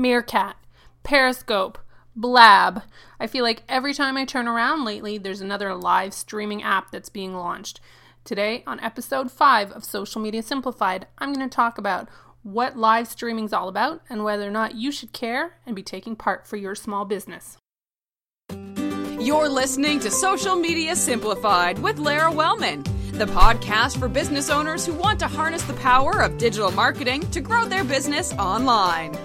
Meerkat, Periscope, Blab. I feel like every time I turn around lately, there's another live streaming app that's being launched. Today, on episode 5 of Social Media Simplified, I'm going to talk about what live streaming is all about and whether or not you should care and be taking part for your small business. You're listening to Social Media Simplified with Lara Wellman, the podcast for business owners who want to harness the power of digital marketing to grow their business online.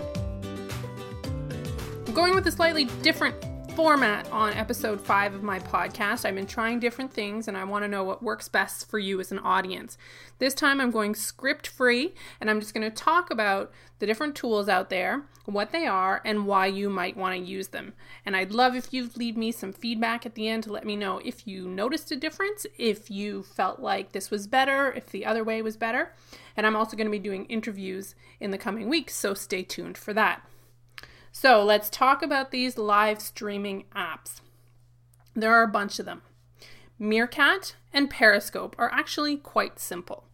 Going with a slightly different format on episode five of my podcast. I've been trying different things and I want to know what works best for you as an audience. This time I'm going script free and I'm just going to talk about the different tools out there, what they are, and why you might want to use them. And I'd love if you'd leave me some feedback at the end to let me know if you noticed a difference, if you felt like this was better, if the other way was better. And I'm also going to be doing interviews in the coming weeks, so stay tuned for that. So let's talk about these live streaming apps. There are a bunch of them. Meerkat and Periscope are actually quite simple.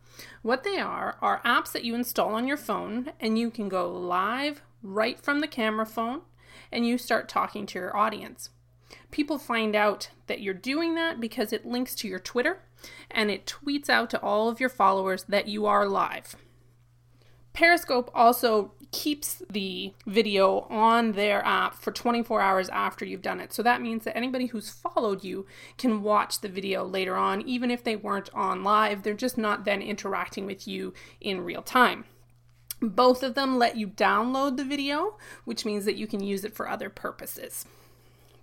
What they are are apps that you install on your phone and you can go live right from the camera phone and you start talking to your audience. People find out that you're doing that because it links to your Twitter and it tweets out to all of your followers that you are live. Periscope also keeps the video on their app for 24 hours after you've done it. So that means that anybody who's followed you can watch the video later on, even if they weren't on live. They're just not then interacting with you in real time. Both of them let you download the video, which means that you can use it for other purposes.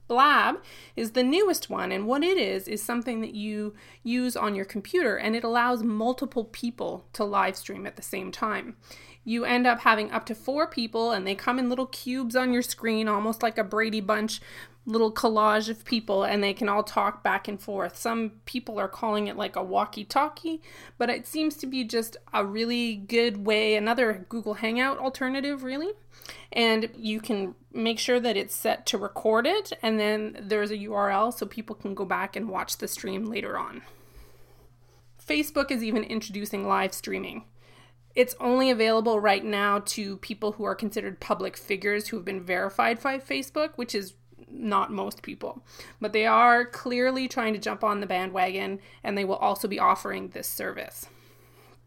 Blab is the newest one, and what it is is something that you use on your computer and it allows multiple people to live stream at the same time. You end up having up to four people and they come in little cubes on your screen, almost like a Brady Bunch little collage of people, and they can all talk back and forth. Some people are calling it like a walkie talkie, but it seems to be just a really good way, another Google Hangout alternative, really. And you can make sure that it's set to record it, and then there's a URL so people can go back and watch the stream later on. Facebook is even introducing live streaming. It's only available right now to people who are considered public figures who have been verified by Facebook, which is not most people. But they are clearly trying to jump on the bandwagon and they will also be offering this service.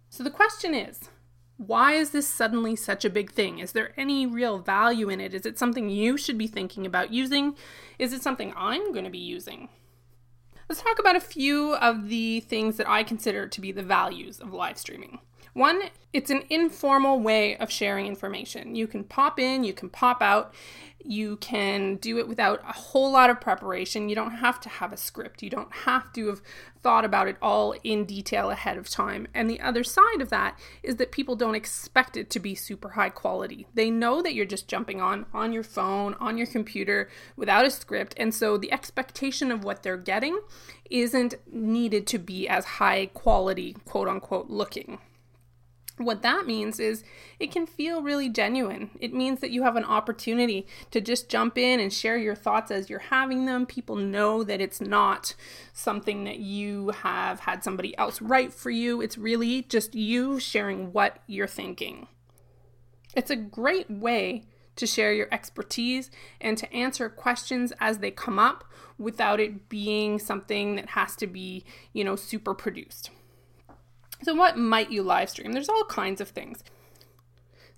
So the question is why is this suddenly such a big thing? Is there any real value in it? Is it something you should be thinking about using? Is it something I'm going to be using? Let's talk about a few of the things that I consider to be the values of live streaming. One, it's an informal way of sharing information. You can pop in, you can pop out, you can do it without a whole lot of preparation. You don't have to have a script, you don't have to have thought about it all in detail ahead of time. And the other side of that is that people don't expect it to be super high quality. They know that you're just jumping on on your phone, on your computer without a script, and so the expectation of what they're getting isn't needed to be as high quality, quote unquote, looking. What that means is it can feel really genuine. It means that you have an opportunity to just jump in and share your thoughts as you're having them. People know that it's not something that you have had somebody else write for you. It's really just you sharing what you're thinking. It's a great way to share your expertise and to answer questions as they come up without it being something that has to be, you know, super produced. So, what might you live stream? There's all kinds of things.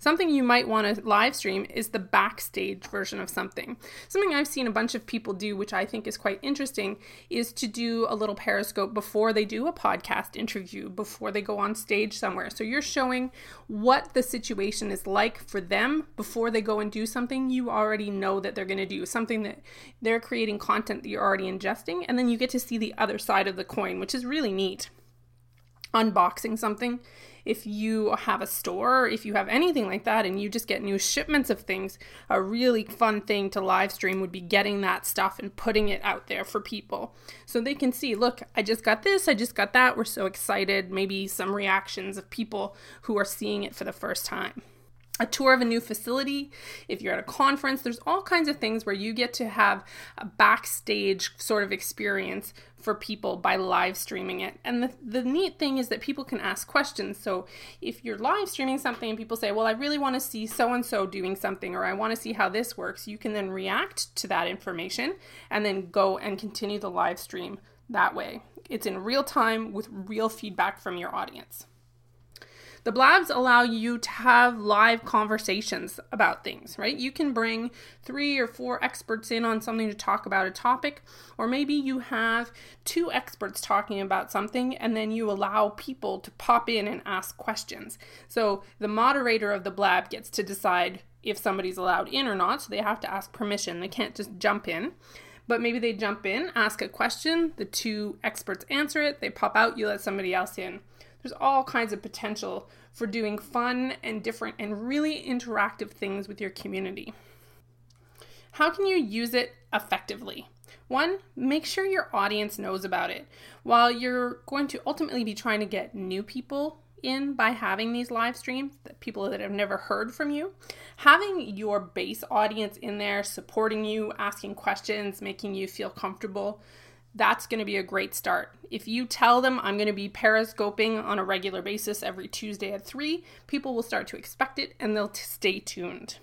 Something you might want to live stream is the backstage version of something. Something I've seen a bunch of people do, which I think is quite interesting, is to do a little periscope before they do a podcast interview, before they go on stage somewhere. So you're showing what the situation is like for them before they go and do something you already know that they're going to do, something that they're creating content that you're already ingesting, and then you get to see the other side of the coin, which is really neat unboxing something, if you have a store, if you have anything like that, and you just get new shipments of things, a really fun thing to live stream would be getting that stuff and putting it out there for people so they can see, look, I just got this, I just got that. We're so excited. Maybe some reactions of people who are seeing it for the first time. A tour of a new facility, if you're at a conference, there's all kinds of things where you get to have a backstage sort of experience for people by live streaming it. And the, the neat thing is that people can ask questions. So if you're live streaming something and people say, Well, I really want to see so and so doing something, or I want to see how this works, you can then react to that information and then go and continue the live stream that way. It's in real time with real feedback from your audience. The blabs allow you to have live conversations about things, right? You can bring three or four experts in on something to talk about a topic, or maybe you have two experts talking about something and then you allow people to pop in and ask questions. So the moderator of the blab gets to decide if somebody's allowed in or not, so they have to ask permission. They can't just jump in but maybe they jump in, ask a question, the two experts answer it, they pop out, you let somebody else in. There's all kinds of potential for doing fun and different and really interactive things with your community. How can you use it effectively? One, make sure your audience knows about it. While you're going to ultimately be trying to get new people in by having these live streams, that people that have never heard from you, having your base audience in there supporting you, asking questions, making you feel comfortable that's going to be a great start. If you tell them I'm going to be periscoping on a regular basis every Tuesday at 3, people will start to expect it and they'll t- stay tuned.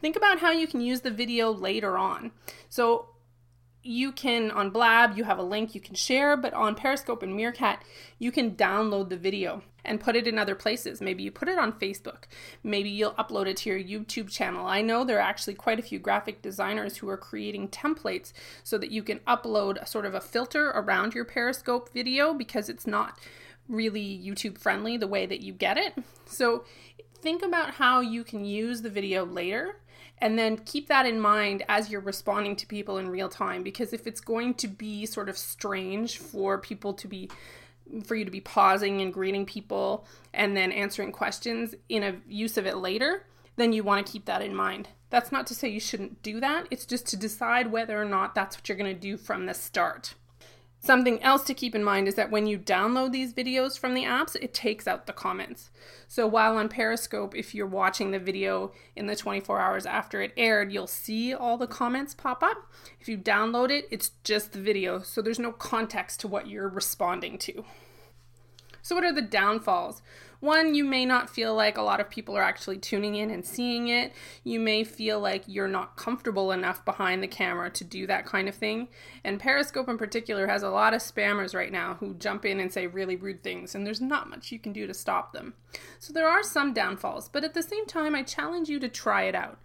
Think about how you can use the video later on. So, you can on Blab, you have a link you can share, but on Periscope and Meerkat, you can download the video and put it in other places. Maybe you put it on Facebook. Maybe you'll upload it to your YouTube channel. I know there are actually quite a few graphic designers who are creating templates so that you can upload a sort of a filter around your Periscope video because it's not really YouTube friendly the way that you get it. So think about how you can use the video later and then keep that in mind as you're responding to people in real time because if it's going to be sort of strange for people to be for you to be pausing and greeting people and then answering questions in a use of it later then you want to keep that in mind. That's not to say you shouldn't do that. It's just to decide whether or not that's what you're going to do from the start Something else to keep in mind is that when you download these videos from the apps, it takes out the comments. So while on Periscope, if you're watching the video in the 24 hours after it aired, you'll see all the comments pop up. If you download it, it's just the video, so there's no context to what you're responding to. So, what are the downfalls? One, you may not feel like a lot of people are actually tuning in and seeing it. You may feel like you're not comfortable enough behind the camera to do that kind of thing. And Periscope, in particular, has a lot of spammers right now who jump in and say really rude things, and there's not much you can do to stop them. So, there are some downfalls, but at the same time, I challenge you to try it out.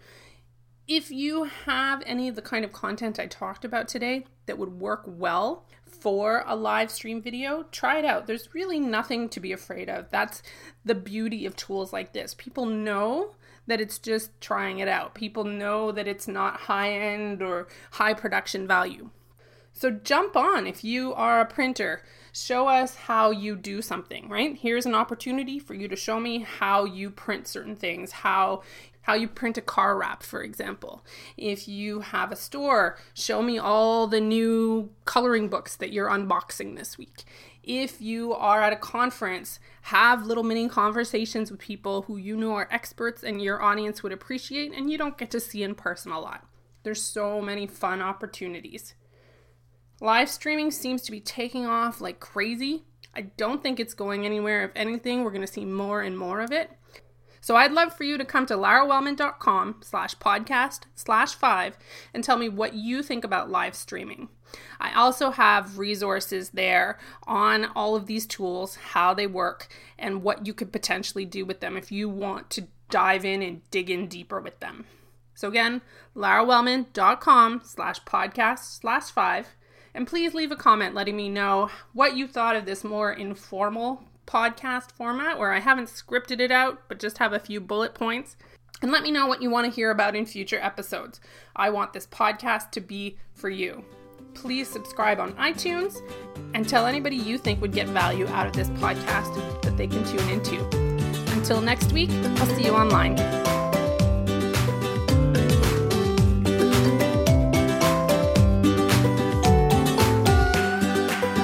If you have any of the kind of content I talked about today that would work well for a live stream video, try it out. There's really nothing to be afraid of. That's the beauty of tools like this. People know that it's just trying it out, people know that it's not high end or high production value. So jump on if you are a printer. Show us how you do something, right? Here's an opportunity for you to show me how you print certain things, how how you print a car wrap, for example. If you have a store, show me all the new coloring books that you're unboxing this week. If you are at a conference, have little mini conversations with people who you know are experts and your audience would appreciate and you don't get to see in person a lot. There's so many fun opportunities. Live streaming seems to be taking off like crazy. I don't think it's going anywhere. If anything, we're going to see more and more of it. So I'd love for you to come to larawellman.com slash podcast slash five and tell me what you think about live streaming. I also have resources there on all of these tools, how they work, and what you could potentially do with them if you want to dive in and dig in deeper with them. So again, larawellman.com slash podcast slash five. And please leave a comment letting me know what you thought of this more informal podcast format where I haven't scripted it out, but just have a few bullet points. And let me know what you want to hear about in future episodes. I want this podcast to be for you. Please subscribe on iTunes and tell anybody you think would get value out of this podcast that they can tune into. Until next week, I'll see you online.